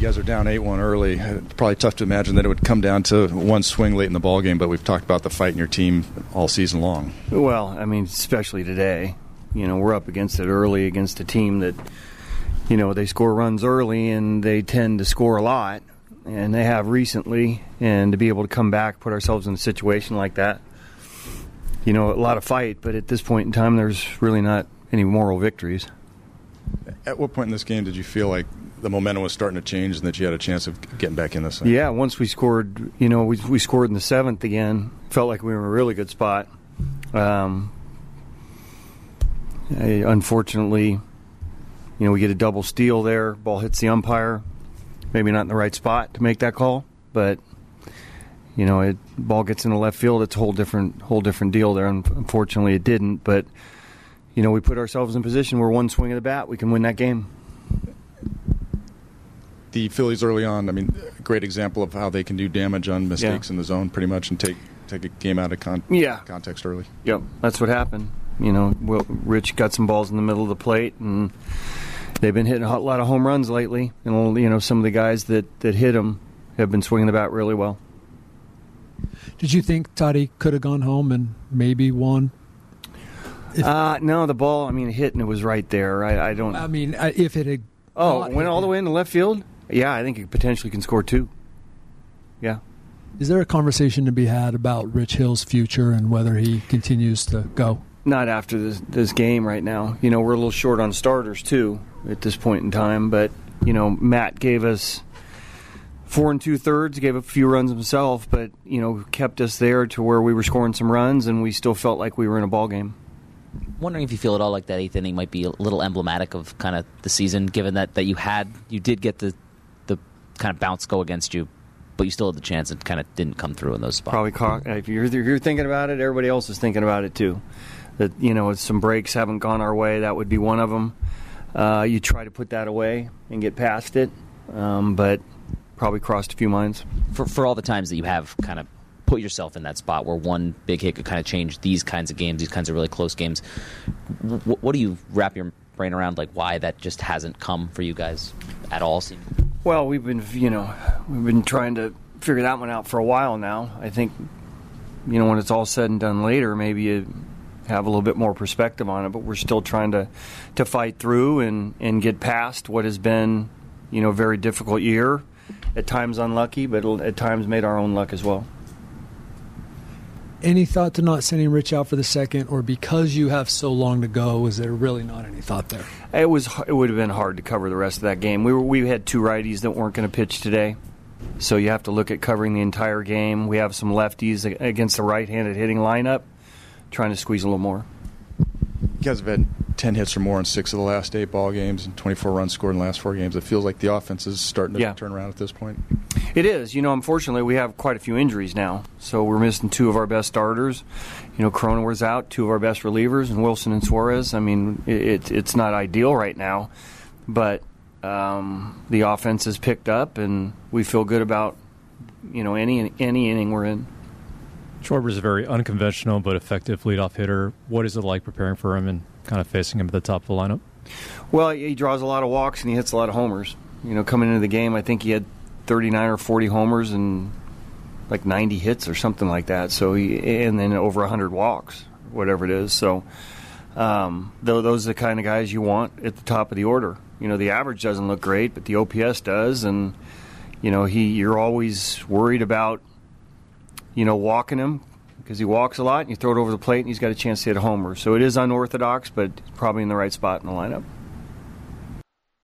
You guys are down eight one early. It's probably tough to imagine that it would come down to one swing late in the ball game. But we've talked about the fight in your team all season long. Well, I mean, especially today. You know, we're up against it early against a team that, you know, they score runs early and they tend to score a lot, and they have recently. And to be able to come back, put ourselves in a situation like that, you know, a lot of fight. But at this point in time, there's really not any moral victories. At what point in this game did you feel like the momentum was starting to change and that you had a chance of getting back in this thing? Yeah, once we scored, you know, we, we scored in the seventh again. Felt like we were in a really good spot. Um, I, unfortunately, you know, we get a double steal there. Ball hits the umpire. Maybe not in the right spot to make that call, but you know, it ball gets in the left field. It's a whole different whole different deal there. Unfortunately, it didn't, but you know, we put ourselves in position where one swing of the bat, we can win that game. The Phillies early on, I mean, a great example of how they can do damage on mistakes Yeah. in the zone, pretty much, and take take a game out of con- Yeah. context early. Yep, that's what happened. You know, Will, Rich got some balls in the middle of the plate, and they've been hitting a lot of home runs lately. And you know, some of the guys that that hit them have been swinging the bat really well. Did you think Toddy could have gone home and maybe won? If- Uh, no, the ball. I mean, it hit and it was right there. I, I don't. I mean, if it had. oh, not went all the way into left field. Yeah, I think it potentially can score two. Yeah. Is there a conversation to be had about Rich Hill's future and whether he continues to go? Not after this this game right now. You know, we're a little short on starters too at this point in time. But you know, Matt gave us four and two thirds, gave up a few runs himself, but you know, kept us there to where we were scoring some runs, and we still felt like we were in a ball game. Wondering if you feel at all like that eighth inning might be a little emblematic of kind of the season, given that, that you had you did get the the kind of bounce go against you, but you still had the chance and kind of didn't come through in those spots. Probably, ca- if you're if you're thinking about it, everybody else is thinking about it too. That you know, some breaks haven't gone our way. That would be one of them. Uh, you try to put that away and get past it, um, but probably crossed a few minds. for for all the times that you have kind of put yourself in that spot where one big hit could kind of change these kinds of games, these kinds of really close games. W- what do you wrap your brain around, like why that just hasn't come for you guys at all? Well, we've been, you know, we've been trying to figure that one out for a while now. I think, you know, when it's all said and done later, maybe you have a little bit more perspective on it. But we're still trying to to fight through and and get past what has been, you know, a very difficult year. At times unlucky, but at times made our own luck as well. Any thought to not sending Rich out for the second, or because you have so long to go, is there really not any thought there? It was it would have been hard to cover the rest of that game. We were we had two righties that weren't going to pitch today, so you have to look at covering the entire game. We have some lefties against the right-handed hitting lineup, trying to squeeze a little more. You guys have had 10 hits or more in six of the last eight ball games and 24 runs scored in the last four games. It feels like the offense is starting to Yeah. turn around at this point. It is. You know, unfortunately, we have quite a few injuries now, so we're missing two of our best starters. You know, Cronenworth's out, two of our best relievers, and Wilson and Suarez. I mean, it, it, it's not ideal right now, but um, the offense has picked up, and we feel good about you know any any inning we're in. Schwarber's a very unconventional but effective leadoff hitter. What is it like preparing for him and kind of facing him at the top of the lineup? Well, he draws a lot of walks and he hits a lot of homers. You know, coming into the game, I think he had 39 or 40 homers and like 90 hits or something like that. So he and then over 100 walks, whatever it is. So um, those are the kind of guys you want at the top of the order. You know, the average doesn't look great, but the OPS does, and you know he you're always worried about you know walking him because he walks a lot and you throw it over the plate and he's got a chance to hit a homer. So it is unorthodox, but probably in the right spot in the lineup.